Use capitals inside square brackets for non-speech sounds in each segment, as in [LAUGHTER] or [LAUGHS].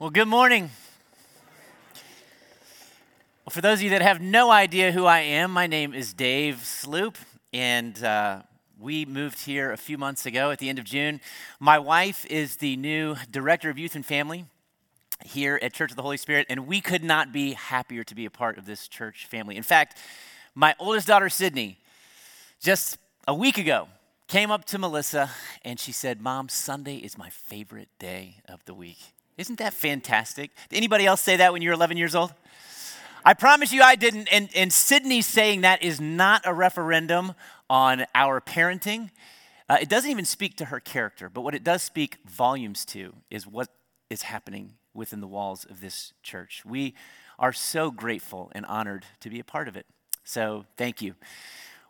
Well, good morning. Well, for those of you that have no idea who I am, my name is Dave Sloop, and uh, we moved here a few months ago at the end of June. My wife is the new director of youth and family here at Church of the Holy Spirit, and we could not be happier to be a part of this church family. In fact, my oldest daughter, Sydney, just a week ago, came up to Melissa and she said, Mom, Sunday is my favorite day of the week. Isn't that fantastic? Did anybody else say that when you were 11 years old? I promise you I didn't. And, and Sydney saying that is not a referendum on our parenting. Uh, it doesn't even speak to her character, but what it does speak volumes to is what is happening within the walls of this church. We are so grateful and honored to be a part of it. So thank you.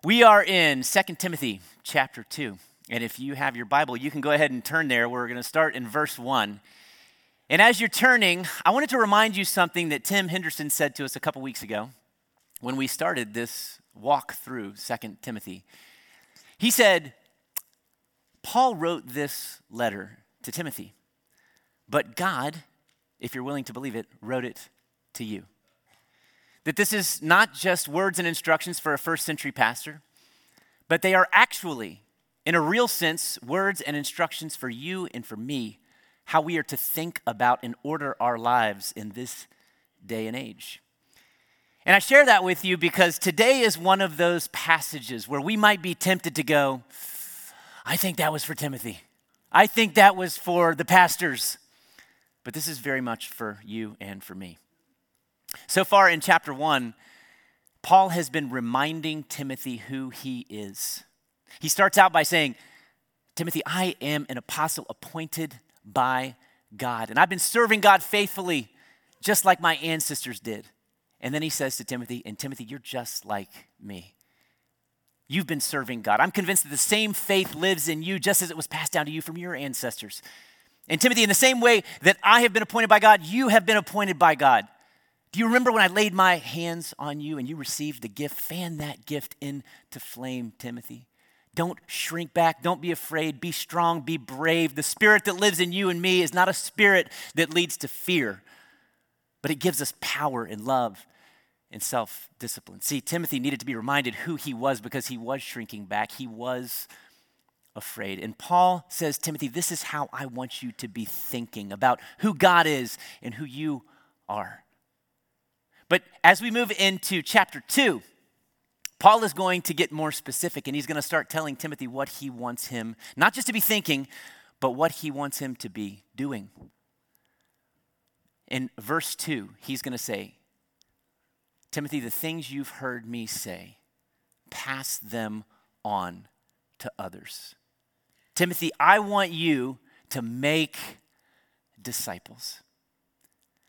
We are in 2 Timothy chapter 2. And if you have your Bible, you can go ahead and turn there. We're going to start in verse 1. And as you're turning, I wanted to remind you something that Tim Henderson said to us a couple weeks ago when we started this walk through 2 Timothy. He said, Paul wrote this letter to Timothy, but God, if you're willing to believe it, wrote it to you. That this is not just words and instructions for a first century pastor, but they are actually, in a real sense, words and instructions for you and for me how we are to think about and order our lives in this day and age. And I share that with you because today is one of those passages where we might be tempted to go, I think that was for Timothy. I think that was for the pastors. But this is very much for you and for me. So far in chapter one, Paul has been reminding Timothy who he is. He starts out by saying, Timothy, I am an apostle appointed by God. And I've been serving God faithfully, just like my ancestors did. And then he says to Timothy, and Timothy, you're just like me. You've been serving God. I'm convinced that the same faith lives in you just as it was passed down to you from your ancestors. And Timothy, in the same way that I have been appointed by God, you have been appointed by God. Do you remember when I laid my hands on you and you received the gift? Fan that gift into flame, Timothy. Don't shrink back. Don't be afraid. Be strong. Be brave. The spirit that lives in you and me is not a spirit that leads to fear, but it gives us power and love and self discipline. See, Timothy needed to be reminded who he was because he was shrinking back. He was afraid. And Paul says, Timothy, this is how I want you to be thinking about who God is and who you are. But as we move into chapter 2, Paul is going to get more specific and he's going to start telling Timothy what he wants him not just to be thinking, but what he wants him to be doing. In verse 2, he's going to say, Timothy, the things you've heard me say, pass them on to others. Timothy, I want you to make disciples.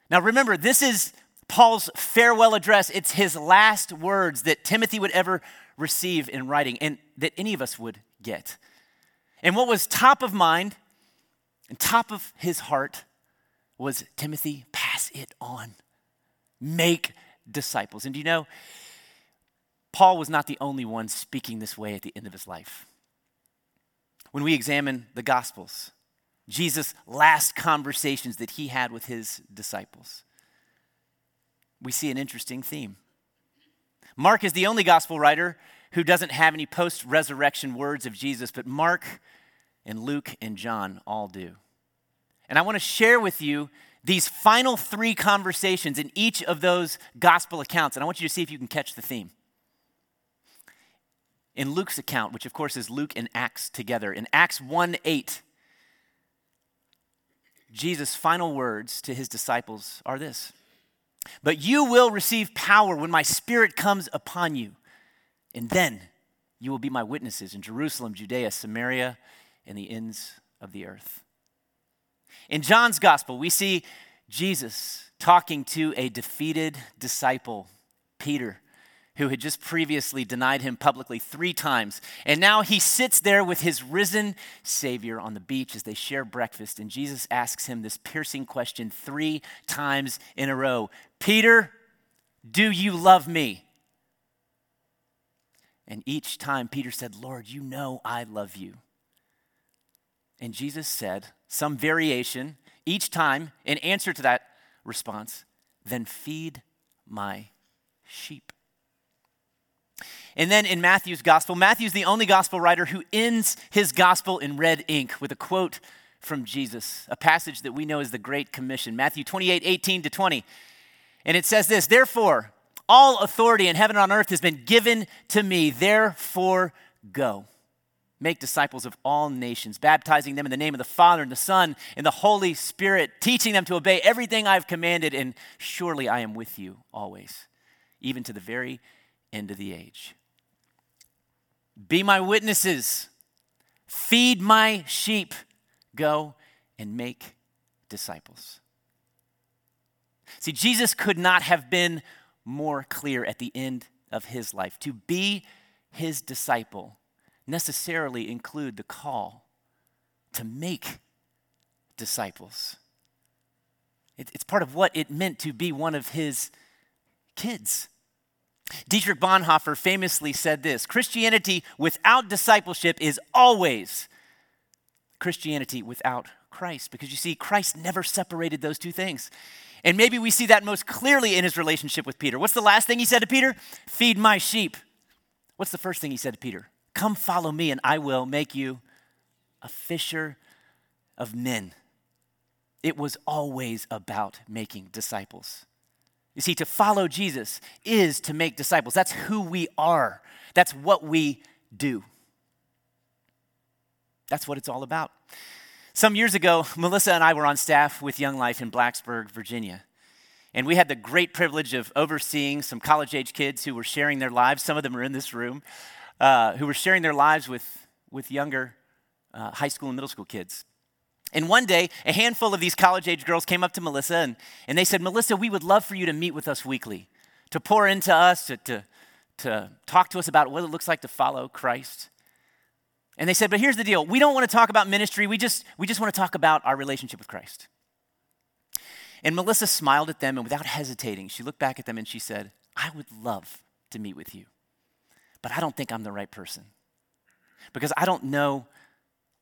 Now remember, this is Paul's farewell address. It's his last words that Timothy would ever receive in writing and that any of us would get. And what was top of mind and top of his heart was Timothy, pass it on. Make disciples. And do you know, Paul was not the only one speaking this way at the end of his life. When we examine the Gospels, Jesus' last conversations that he had with his disciples, we see an interesting theme. Mark is the only gospel writer who doesn't have any post resurrection words of Jesus, but Mark and Luke and John all do. And I want to share with you these final three conversations in each of those gospel accounts, and I want you to see if you can catch the theme. In Luke's account, which of course is Luke and Acts together, in Acts 1 8, Jesus' final words to his disciples are this but you will receive power when my spirit comes upon you. And then you will be my witnesses in Jerusalem, Judea, Samaria, and the ends of the earth. In John's gospel, we see Jesus talking to a defeated disciple, Peter who had just previously denied him publicly three times. And now he sits there with his risen Savior on the beach as they share breakfast. And Jesus asks him this piercing question three times in a row Peter, do you love me? And each time Peter said, Lord, you know I love you. And Jesus said, some variation, each time in answer to that response, then feed my sheep. And then in Matthew's gospel, Matthew's the only gospel writer who ends his gospel in red ink with a quote from Jesus, a passage that we know as the Great Commission, Matthew 28 18 to 20. And it says this Therefore, all authority in heaven and on earth has been given to me. Therefore, go. Make disciples of all nations, baptizing them in the name of the Father and the Son and the Holy Spirit, teaching them to obey everything I've commanded, and surely I am with you always, even to the very end of the age. Be my witnesses, feed my sheep, go and make disciples. See, Jesus could not have been more clear at the end of his life. To be his disciple necessarily include the call to make disciples. it's part of what it meant to be one of his kids. Dietrich Bonhoeffer famously said this Christianity without discipleship is always Christianity without Christ, because you see, Christ never separated those two things. And maybe we see that most clearly in his relationship with Peter. What's the last thing he said to Peter? Feed my sheep. What's the first thing he said to Peter? Come follow me, and I will make you a fisher of men. It was always about making disciples. You see, to follow Jesus is to make disciples. That's who we are, that's what we do. That's what it's all about. Some years ago, Melissa and I were on staff with Young Life in Blacksburg, Virginia. And we had the great privilege of overseeing some college age kids who were sharing their lives. Some of them are in this room, uh, who were sharing their lives with, with younger uh, high school and middle school kids. And one day, a handful of these college age girls came up to Melissa and, and they said, Melissa, we would love for you to meet with us weekly, to pour into us, to, to, to talk to us about what it looks like to follow Christ. And they said, but here's the deal we don't want to talk about ministry, we just, we just want to talk about our relationship with Christ. And Melissa smiled at them and without hesitating, she looked back at them and she said, I would love to meet with you, but I don't think I'm the right person because I don't know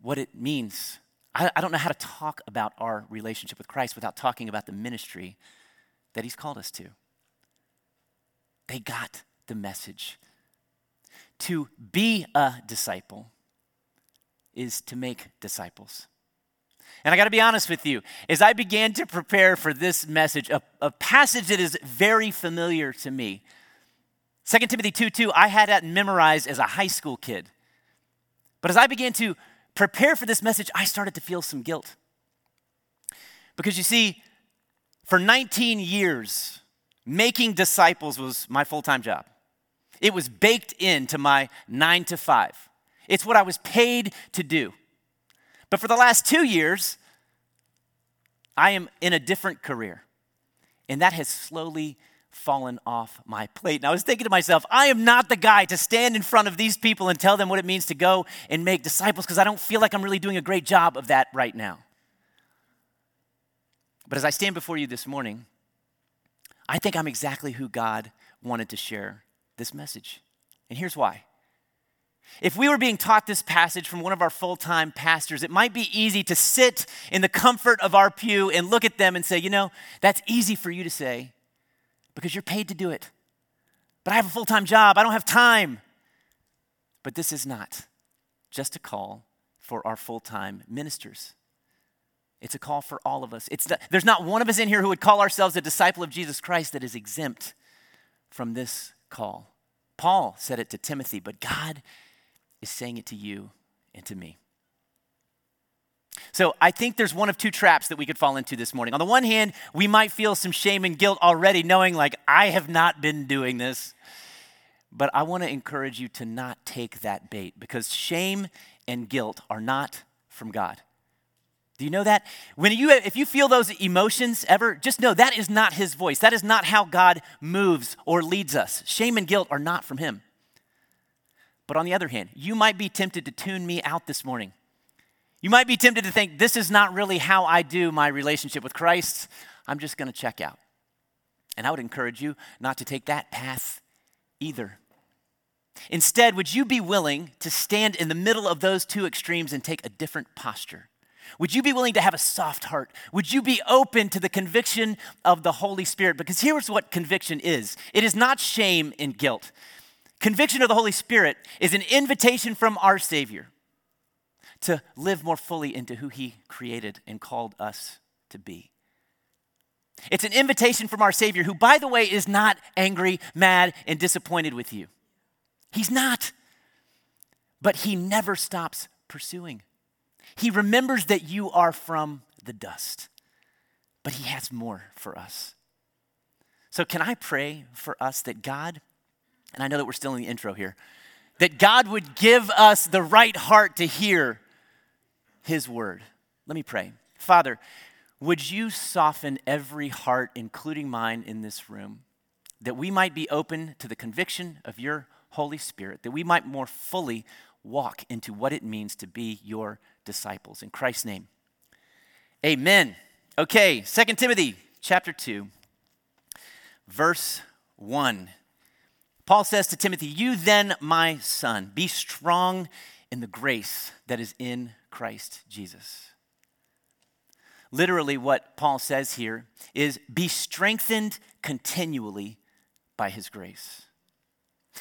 what it means I, I don't know how to talk about our relationship with Christ without talking about the ministry that He's called us to. They got the message. To be a disciple is to make disciples. And I got to be honest with you, as I began to prepare for this message, a, a, passage that is very familiar to me. 2 Timothy 2 2, I had that memorized as a high school kid. But as I began to prepare for this message, I started to feel some guilt. Because you see, for 19 years, making disciples was my full time job. It was baked into my nine to five. It's what I was paid to do. But for the last two years, I am in a different career. And that has slowly fallen off my plate. And I was thinking to myself, I am not the guy to stand in front of these people and tell them what it means to go and make disciples because I don't feel like I'm really doing a great job of that right now. But as I stand before you this morning, I think I'm exactly who God wanted to share this message. And here's why. If we were being taught this passage from one of our full time pastors, it might be easy to sit in the comfort of our pew and look at them and say, you know, that's easy for you to say because you're paid to do it. But I have a full time job, I don't have time. But this is not just a call for our full time ministers. It's a call for all of us. It's there's not one of us in here who would call ourselves a disciple of Jesus Christ that is exempt from this call. Paul said it to Timothy, but God is saying it to you and to me. So I think there's one of two traps that we could fall into this morning. On the one hand, we might feel some shame and guilt already, knowing like, I have not been doing this. But I want to encourage you to not take that bait because shame and guilt are not from God. Do you know that? When you if you feel those emotions ever, just know that is not his voice. That is not how God moves or leads us. Shame and guilt are not from him. But on the other hand, you might be tempted to tune me out this morning you might be tempted to think, this is not really how I do my relationship with Christ. I'm just going to check out. And I would encourage you not to take that path either. Instead, would you be willing to stand in the middle of those two extremes and take a different posture? Would you be willing to have a soft heart? Would you be open to the conviction of the Holy Spirit? Because here's what conviction is it is not shame and guilt. Conviction of the Holy Spirit is an invitation from our Savior to live more fully into who He created and called us to be. It's an invitation from our Savior, who, by the way, is not angry, mad, and disappointed with you. He's not. But He never stops pursuing. He remembers that you are from the dust, but He has more for us. So, can I pray for us that God, and I know that we're still in the intro here, that God would give us the right heart to hear His word? Let me pray. Father, would you soften every heart, including mine, in this room, that we might be open to the conviction of your Holy Spirit, that we might more fully walk into what it means to be your disciples. In Christ's name, amen. Okay, Second Timothy chapter 2, verse 1. Paul says to Timothy, You then, my son, be strong in the grace that is in Christ Jesus. Literally, what Paul says here is be strengthened continually by his grace.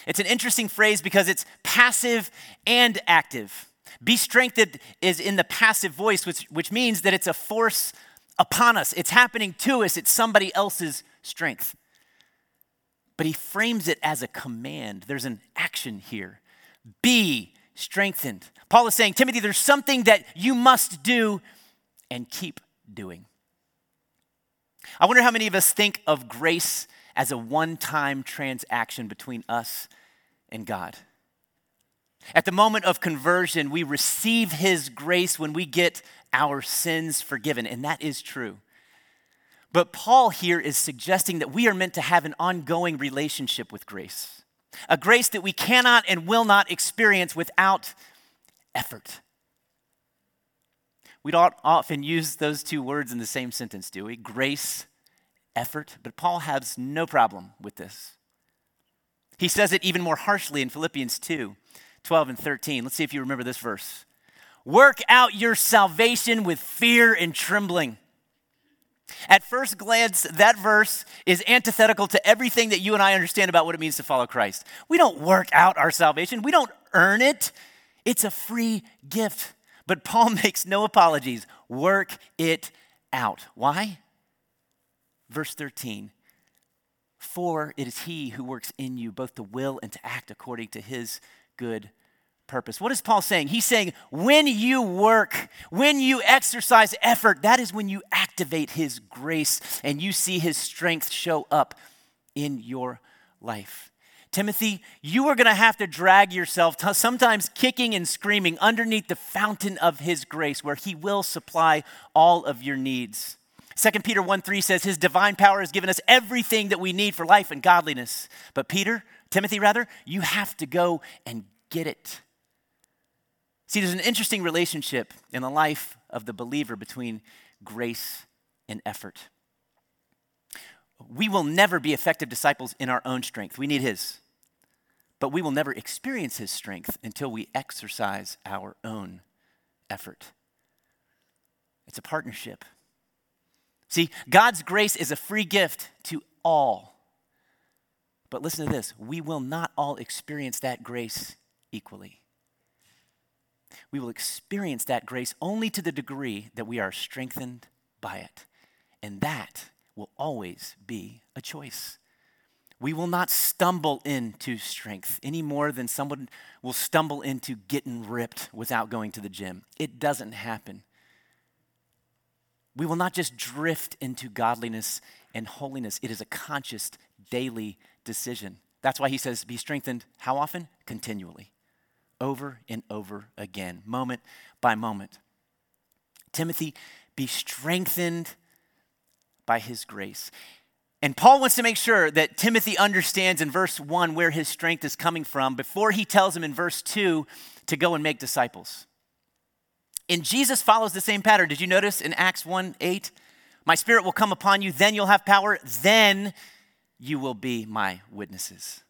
It's an interesting phrase because it's passive and active. Be strengthened is in the passive voice, which, which means that it's a force upon us. It's happening to us, it's somebody else's strength. But he frames it as a command. There's an action here. Be strengthened. Paul is saying, Timothy, there's something that you must do and keep doing. I wonder how many of us think of grace as a one time transaction between us and God. At the moment of conversion, we receive His grace when we get our sins forgiven, and that is true. But Paul here is suggesting that we are meant to have an ongoing relationship with grace, a grace that we cannot and will not experience without effort. We don't often use those two words in the same sentence, do we? Grace effort, but Paul has no problem with this. He says it even more harshly in Philippians 2 12 and 13. Let's see if you remember this verse. Work out your salvation with fear and trembling. At first glance, that verse is antithetical to everything that you and I understand about what it means to follow Christ. We don't work out our salvation, we don't earn it. It's a free gift. But Paul [LAUGHS] makes no apologies. Work it out. Why? Verse 13 For it is he who works in you both to will and to act according to his good purpose. What is Paul saying? He's saying when you work, when you exercise effort, that is when you activate his grace and you see his strength show up in your life. Timothy, you are going to have to drag yourself, sometimes kicking and screaming, underneath the fountain of his grace, where he will supply all of your needs. 2 Peter 1 3 says, His divine power has given us everything that we need for life and godliness. But Peter, Timothy rather, you have to go and get it. See, there's an interesting relationship in the life of the believer between grace and effort. We will never be effective disciples in our own strength. We need His. But we will never experience His strength until we exercise our own effort. It's a partnership. See, God's grace is a free gift to all. But listen to this we will not all experience that grace equally. We will experience that grace only to the degree that we are strengthened by it. And that will always be a choice. We will not stumble into strength any more than someone will stumble into getting ripped without going to the gym. It doesn't happen. We will not just drift into godliness and holiness, it is a conscious daily decision. That's why he says, be strengthened how often? Continually, over and over again, moment by moment. Timothy, be strengthened by his grace. And Paul wants to make sure that Timothy understands in verse 1 where his strength is coming from before he tells him in verse 2 to go and make disciples. And Jesus follows the same pattern. Did you notice in Acts 1 8? My spirit will come upon you, then you'll have power, then you will be my witnesses.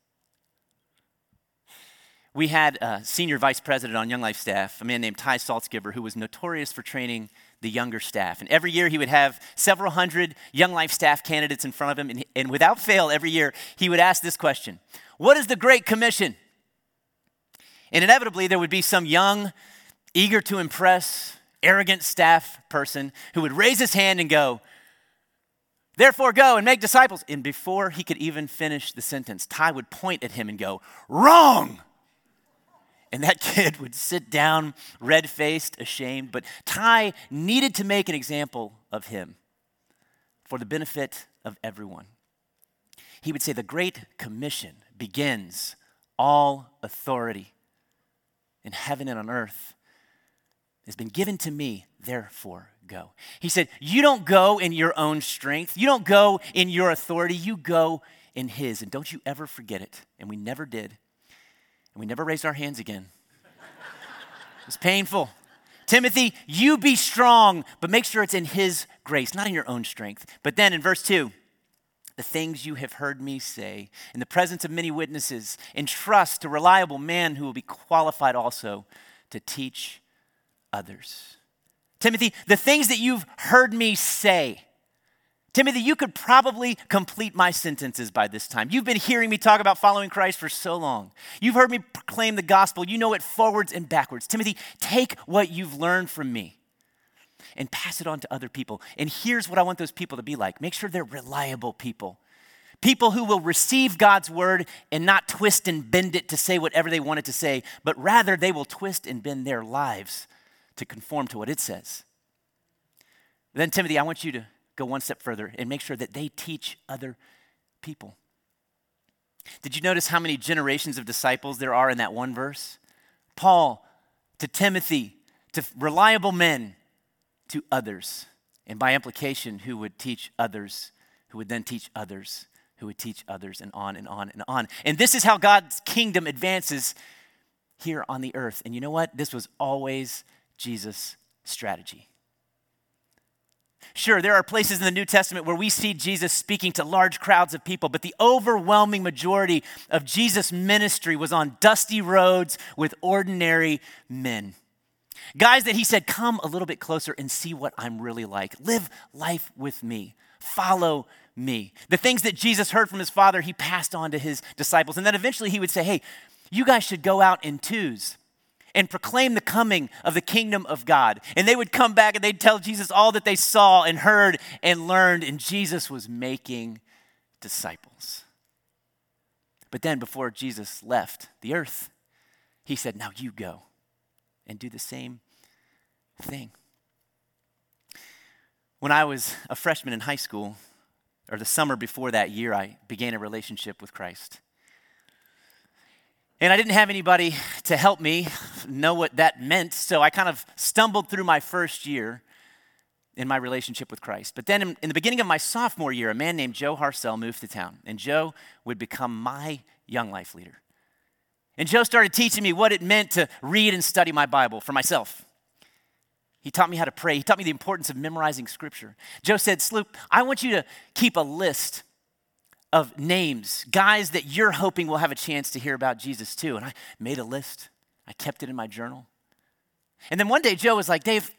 We had a senior vice president on Young Life staff, a man named Ty Saltzgiver, who was notorious for training the younger staff. And every year he would have several hundred young life staff candidates in front of him. And, and without fail, every year he would ask this question What is the Great Commission? And inevitably, there would be some young, eager to impress, arrogant staff person who would raise his hand and go, Therefore, go and make disciples. And before he could even finish the sentence, Ty would point at him and go, Wrong! And that [LAUGHS] kid would sit down, red faced, ashamed. But Ty needed to make an example of him for the benefit of everyone. He would say, The Great Commission begins all authority in heaven and on earth has been given to me, therefore go. He said, You don't go in your own strength, you don't go in your authority, you go in His. And don't you ever forget it. And we never did. And we never raised our hands again. It was painful. Timothy, you be strong, but make sure it's in His grace, not in your own strength. But then in verse 2, the things you have heard me say in the presence of many witnesses, entrust to reliable men who will be qualified also to teach others. Timothy, the things that you've heard me say, Timothy, you could probably complete my sentences by this time. You've been hearing me talk about following Christ for so long. You've heard me proclaim the gospel. You know it forwards and backwards. Timothy, take what you've learned from me and pass it on to other people. And here's what I want those people to be like make sure they're reliable people. People who will receive God's word and not twist and bend it to say whatever they want it to say, but rather they will twist and bend their lives to conform to what it says. Then, Timothy, I want you to go one step further and make sure that they teach other people. Did you notice how many generations of disciples there are in that one verse? Paul to Timothy, to reliable men, to others. And by implication, who would teach others, who would then teach others, who would teach others, and on and on and on. And this is how God's kingdom advances here on the earth. And you know what? This was always Jesus' strategy. Sure, there are places in the New Testament where we see Jesus speaking to large crowds of people, but the overwhelming majority of Jesus' ministry was on dusty roads with ordinary men. Guys that he said, Come a little bit closer and see what I'm really like. Live life with me. Follow me. The things that Jesus heard from his Father, he passed on to his disciples. And then eventually he would say, Hey, you guys should go out in twos and proclaim the coming of the kingdom of God. And they would come back and they'd tell Jesus all that they saw and heard and learned, and Jesus was making disciples. But then, before Jesus left the earth, he said, Now you go and do the same thing. When I was a freshman in high school, or the summer before that year, I began a relationship with Christ. And I didn't have anybody to help me know what that meant, so I kind of stumbled through my first year in my relationship with Christ. But then in, the beginning of my sophomore year, a man named Joe Harcel moved to town, and Joe would become my young life leader. And Joe started teaching me what it meant to read and study my Bible for myself. He taught me how to pray. He taught me the importance of memorizing scripture. Joe said, Sloop, I want you to keep a list of names, guys that you're hoping will have a chance to hear about Jesus too. And I made a list, I kept it in my journal. And then one day, Joe was like, Dave,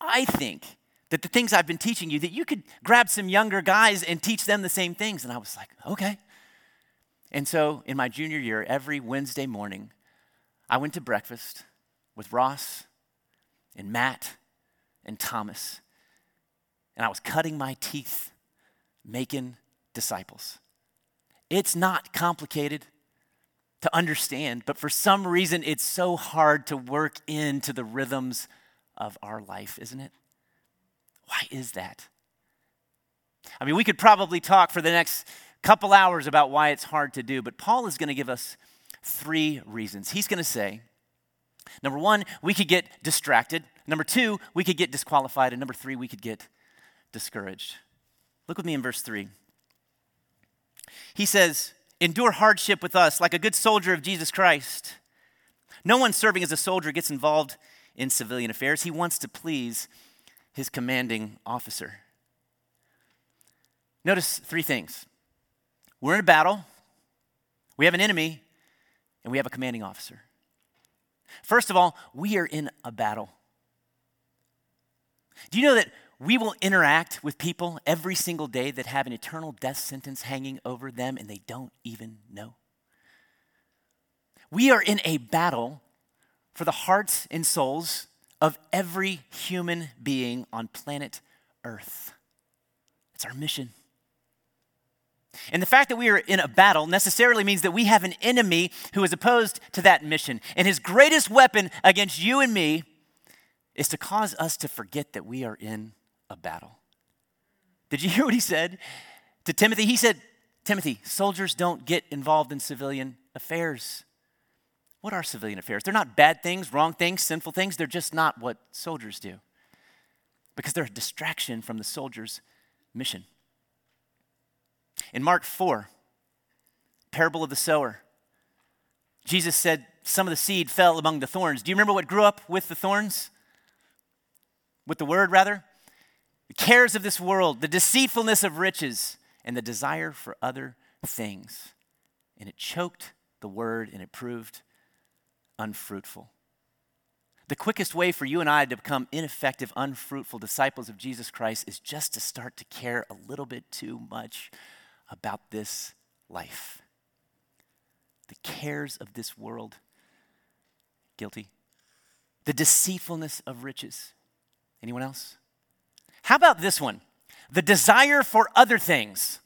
I think that the things I've been teaching you, that you could grab some younger guys and teach them the same things. And I was like, okay. And so in my junior year, every Wednesday morning, I went to breakfast with Ross and Matt and Thomas. And I was cutting my teeth making disciples. It's not complicated to understand, but for some reason, it's so hard to work into the rhythms of our life, isn't it? Why is that? I mean, we could probably talk for the next couple hours about why it's hard to do, but Paul is going to give us three reasons. He's going to say, number one, we could get distracted. Number two, we could get disqualified. And number three, we could get discouraged. Look with me in verse three. He says, Endure hardship with us like a good soldier of Jesus Christ. No one serving as a soldier gets involved in civilian affairs. He wants to please his commanding officer. Notice three things we're in a battle, we have an enemy, and we have a commanding officer. First of all, we are in a battle. Do you know that we will interact with people every single day that have an eternal death sentence hanging over them and they don't even know? We are in a battle for the hearts and souls of every human being on planet Earth. It's our mission. And the fact that we are in a battle necessarily means that we have an enemy who is opposed to that mission. And his greatest weapon against you and me is to cause us to forget that we are in a battle. Did you [LAUGHS] hear what he said to Timothy? He said, Timothy, soldiers don't get involved in civilian affairs. What are civilian affairs? They're not bad things, wrong things, sinful things. They're just not what soldiers do because they're a distraction from the soldier's mission. In Mark 4, parable of the sower, Jesus said some of the seed fell among the thorns. Do you remember what grew up with the thorns? With the word, rather? The cares of this world, the deceitfulness of riches, and the desire for other things. And it choked the word and it proved unfruitful. The quickest way for you and I to become ineffective, unfruitful disciples of Jesus Christ is just to start to care a little bit too much about this life. The cares of this world, guilty. The deceitfulness of riches. Anyone else? How about this one? The desire for other things.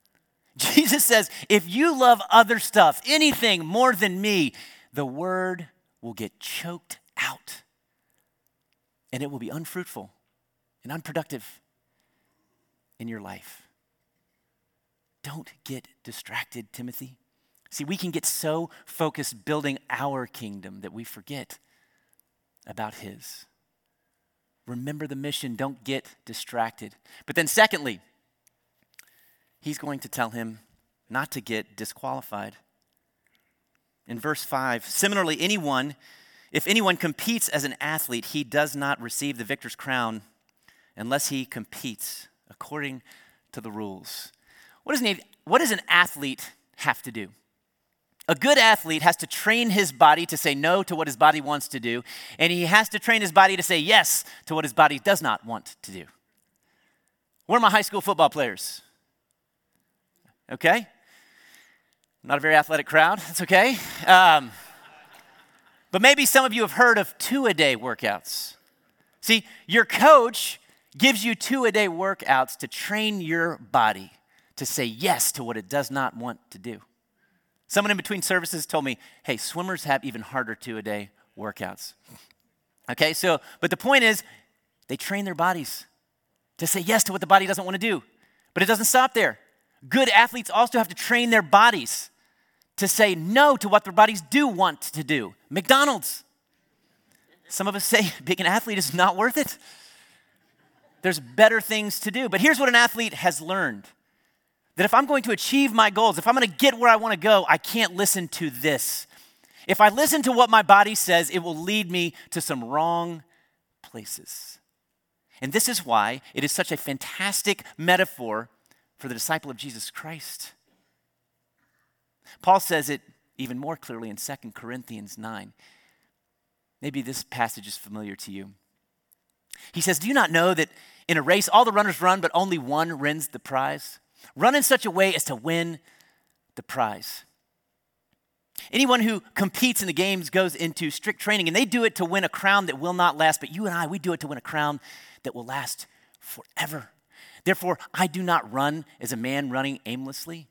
[LAUGHS] Jesus says, if you love other stuff, anything more than me, the word will get choked out and it will be unfruitful and unproductive in your life. Don't get distracted, Timothy. See, we can get so focused building our kingdom that we forget about His. Remember the mission, don't get distracted. But then, secondly, He's going to tell him not to get disqualified. In verse 5, similarly, anyone if anyone competes as an athlete, he does not receive the victor's crown unless he competes according to the rules. What does, an, what does an athlete have to do? A good athlete has to train his body to say no to what his body wants to do, and he has to train his body to say yes to what his body does not want to do. Where are my high school football players? Okay? Not a very athletic crowd. That's okay. Um, but maybe some of you have heard of two a day workouts. See, your coach gives you two a day workouts to train your body to say yes to what it does not want to do. Someone in between services told me, hey, swimmers have even harder two a day workouts. Okay, so, but the point is, they train their bodies to say yes to what the body doesn't want to do. But it doesn't stop there. Good athletes also have to train their bodies to say no to what their bodies do want to do. McDonald's. Some of us say [LAUGHS] being an athlete is not worth it. There's better things to do. But here's what an athlete has learned that if I'm going to achieve my goals, if I'm going to get where I want to go, I can't listen to this. If I listen to what my body says, it will lead me to some wrong places. And this is why it is such a fantastic metaphor for the disciple of Jesus Christ. Paul says it even more clearly in 2 Corinthians 9. Maybe this passage is familiar to you. He says, Do you not know that in a race all the runners run, but only one wins the prize? Run in such a way as to win the prize. Anyone who competes in the games goes into strict training, and they do it to win a crown that will not last. But you and I, we do it to win a crown that will last forever. Therefore, I do not run as a man running aimlessly.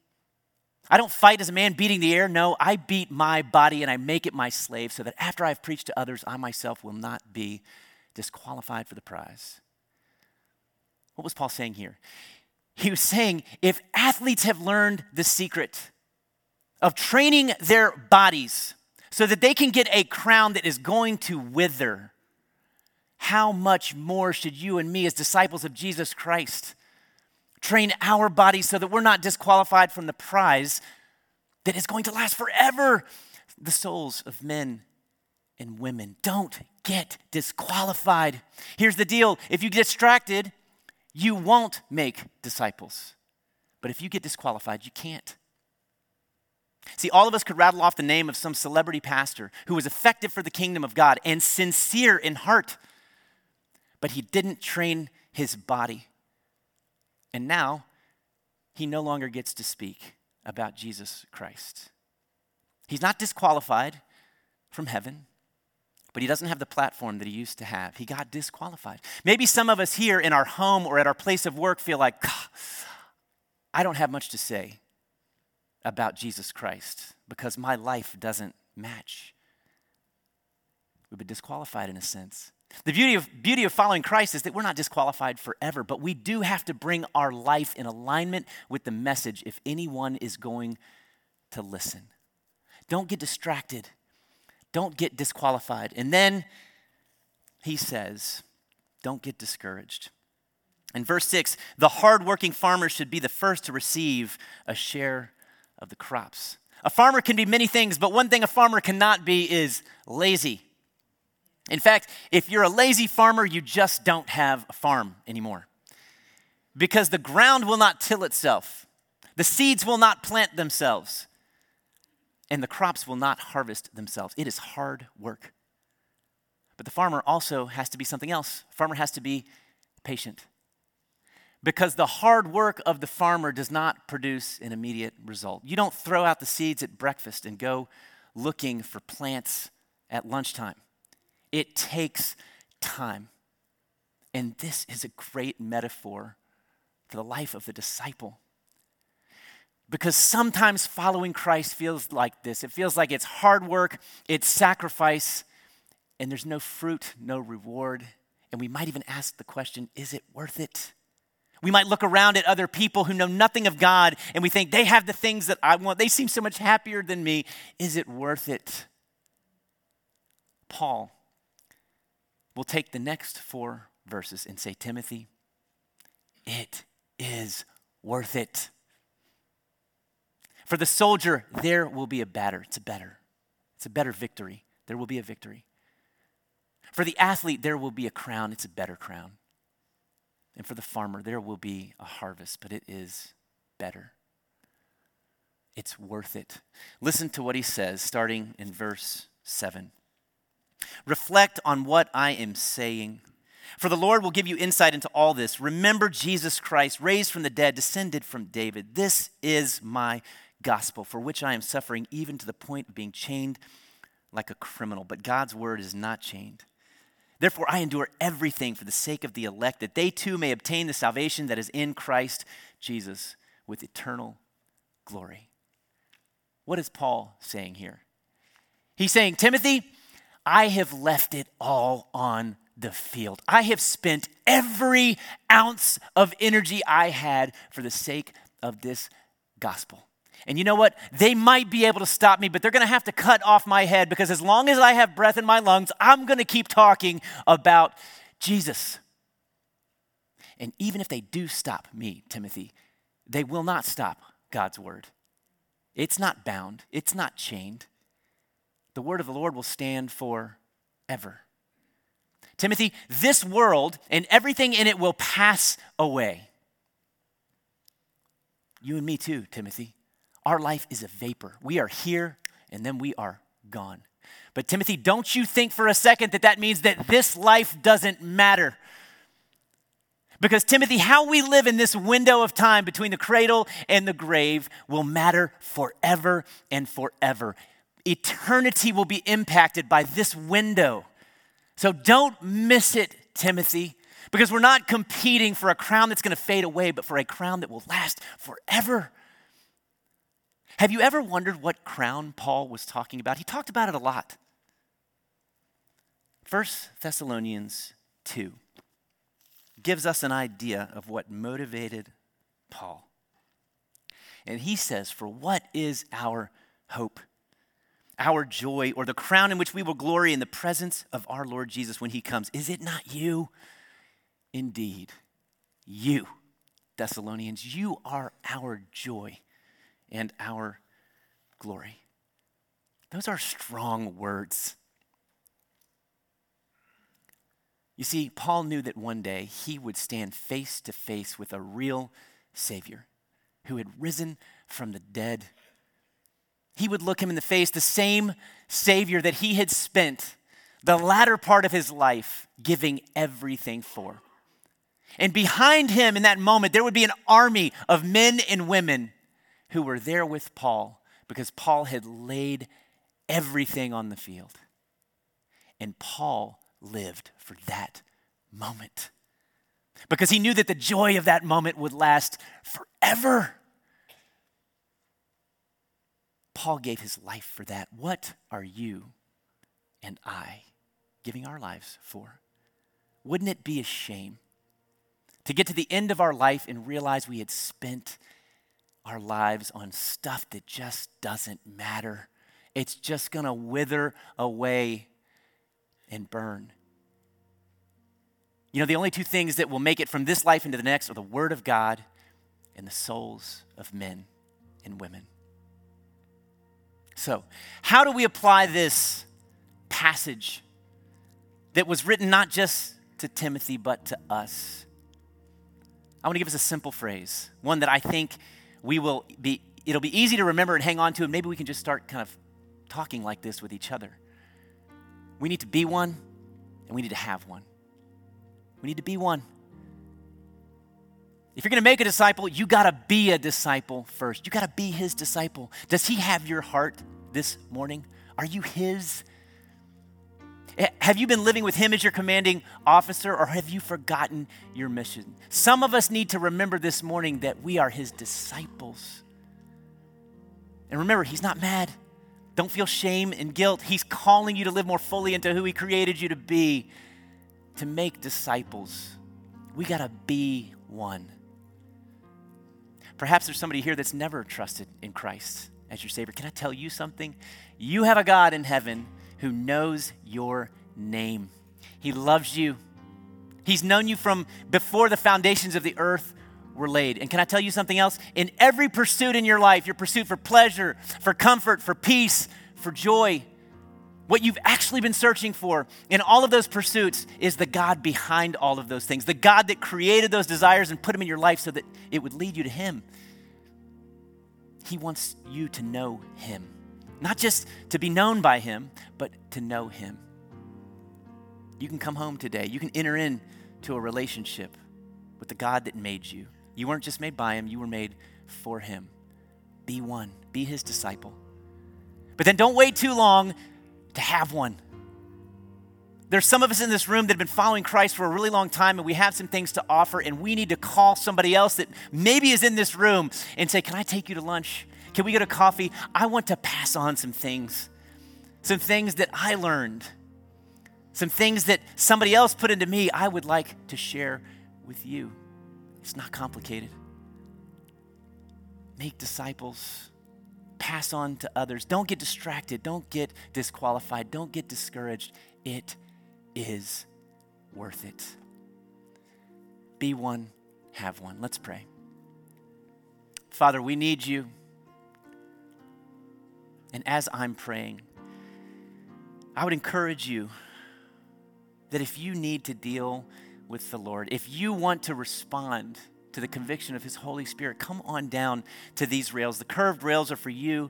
I don't fight as a man beating the air. No, I beat my body and I make it my slave so that after I've preached to others, I myself will not be disqualified for the prize. What was Paul saying here? He was saying if athletes have learned the secret of training their bodies so that they can get a crown that is going to wither, how much more should you and me, as disciples of Jesus Christ, train our bodies so that we're not disqualified from the prize that is going to last forever the souls of men and women. Don't get disqualified. Here's the deal if you get distracted, you won't make disciples. But if you get disqualified, you can't. See, all of us could rattle off the name of some celebrity pastor who was effective for the kingdom of God and sincere in heart but he didn't train his body. And now he no longer gets to speak about Jesus Christ. He's not disqualified from heaven, but he doesn't have the platform that he used to have. He got disqualified. Maybe some of us here in our home or at our place of work feel like, I don't have much to say about Jesus Christ because my life doesn't match. We've been disqualified in a sense. The beauty of, beauty of following Christ is that we're not disqualified forever, but we do have to bring our life in alignment with the message if anyone is going to listen. Don't get distracted. Don't get disqualified. And then he says, don't get discouraged. In verse 6, the hardworking farmer should be the first to receive a share of the crops. A farmer can be many things, but one thing a farmer cannot be is lazy. In fact, if you're a lazy farmer, you just don't have a farm anymore. Because the ground will not till itself, the seeds will not plant themselves, and the crops will not harvest themselves. It is hard work. But the farmer also has to be something else. farmer has to be patient because the hard work of the farmer does not produce an immediate result. You don't throw out the seeds at breakfast and go looking for plants at lunchtime. It takes time. And this is a great metaphor for the life of the disciple. Because sometimes following Christ feels like this it feels like it's hard work, it's sacrifice, and there's no fruit, no reward. And we might even ask the question is it worth it? We might look around at other people who know nothing of God and we think they have the things that I want. They seem so much happier than me. Is it worth it? Paul will take the next four verses and say, Timothy, it is worth it. For the soldier, there will be a better. It's a better. It's a better victory. There will be a victory. For the athlete, there will be a crown. It's a better crown. And for the farmer, there will be a harvest, but it is better. It's worth it. Listen to what he says, starting in verse 7. Reflect on what I am saying. For the Lord will give you insight into all this. Remember Jesus Christ, raised from the dead, descended from David. This is my gospel, for which I am suffering, even to the point of being chained like a criminal. But God's word is not chained. Therefore, I endure everything for the sake of the elect, that they too may obtain the salvation that is in Christ Jesus with eternal glory. What is Paul saying here? He's saying, Timothy, I have left it all on the field. I have spent every ounce of energy I had for the sake of this gospel. And you know what? They might be able to stop me, but they're going to have to cut off my head because as long as I have breath in my lungs, I'm going to keep talking about Jesus. And even if they do stop me, Timothy, they will not stop God's word. It's not bound, it's not chained. The word of the Lord will stand forever. Timothy, this world and everything in it will pass away. You and me too, Timothy. Our life is a vapor. We are here and then we are gone. But Timothy, don't you think for a second that that means that this life doesn't matter. Because, Timothy, how we live in this window of time between the cradle and the grave will matter forever and forever. Eternity will be impacted by this window. So don't miss it, Timothy, because we're not competing for a crown that's going to fade away, but for a crown that will last forever. Have you ever wondered what crown Paul was talking about? He talked about it a lot. 1 Thessalonians 2 gives us an idea of what motivated Paul. And he says, For what is our hope? Our joy, or the crown in which we will glory in the presence of our Lord Jesus when he comes. Is it not you? Indeed, you, Thessalonians, you are our joy and our glory. Those are strong words. You see, Paul knew that one day he would stand face to face with a real Savior who had risen from the dead. He would look him in the face, the same Savior that he had spent the latter part of his life, giving everything for. And behind him in that moment, there would be an army of men and women who were there with Paul because Paul had laid everything on the field. And Paul lived for that moment because he knew that the joy of that moment would last forever. Paul gave his life for that. What are you and I giving our lives for? Wouldn't it be a shame to get to the end of our life and realize we had spent our lives on stuff that just doesn't matter? It's just going to wither away and burn. You know, the only two things that will make it from this life into the next are the Word of God and the souls of men and women. So, how do we apply this passage that was written not just to Timothy, but to us? I want to give us a simple phrase, one that I think we will be, it'll be easy to remember and hang on to, and maybe we can just start kind of talking like this with each other. We need to be one, and we need to have one. We need to be one. If you're going to make a disciple, you got to be a disciple first. You got to be his disciple. Does he have your heart this morning? Are you his? Have you been living with him as your commanding officer, or have you forgotten your mission? Some of us need to remember this morning that we are his disciples. And remember, he's not mad. Don't feel shame and guilt. He's calling you to live more fully into who he created you to be to make disciples, we got to be one. Perhaps there's somebody here that's never trusted in Christ as your Savior. Can I tell you something? You have a God in heaven who knows your name. He loves you. He's known you from before the foundations of the earth were laid. And can I tell you something else? In every pursuit in your life, your pursuit for pleasure, for comfort, for peace, for joy, what you've actually been searching for in all of those pursuits is the God behind all of those things, the God that created those desires and put them in your life so that it would lead you to Him. He wants you to know Him, not just to be known by Him, but to know Him. You can come home today, you can enter into a relationship with the God that made you. You weren't just made by Him, you were made for Him. Be one, be His disciple. But then don't wait too long to have one. There's some of us in this room that have been following Christ for a really long time, and we have some things to offer, and we need to call somebody else that maybe is in this room and say, Can I take you to lunch? Can we get a coffee? I want to pass on some things, some things that I learned, some things that somebody else put into me, I would like to share with you. It's not complicated. Make disciples pass on to others. Don't get distracted. Don't get disqualified. Don't get discouraged. It is worth it. Be one, have one. Let's pray. Father, we need you. And as I'm praying, I would encourage you that if you need to deal with the Lord, if you want to respond, to the conviction of His Holy Spirit, come on down to these rails. The curved rails are for you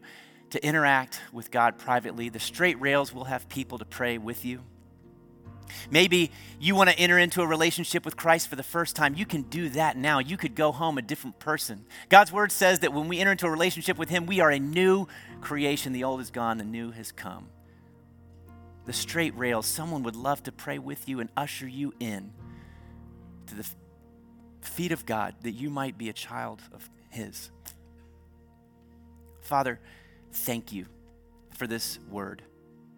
to interact with God privately, the straight rails will have people to pray with you. Maybe you want to enter into a relationship with Christ for the first time. You can do that now. You could go home a different person. God's word says that when we enter into a relationship with Him, we are a new creation. The old is gone, the new has come. The straight rails, someone would love to pray with you and usher you in to the feet of God that you might be a child of His. Father, thank you for this word.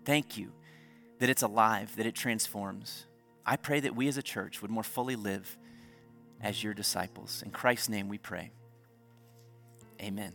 Thank you that it's alive, that it transforms. I pray that we as a church would more fully live as your disciples. In Christ's name we pray. Amen.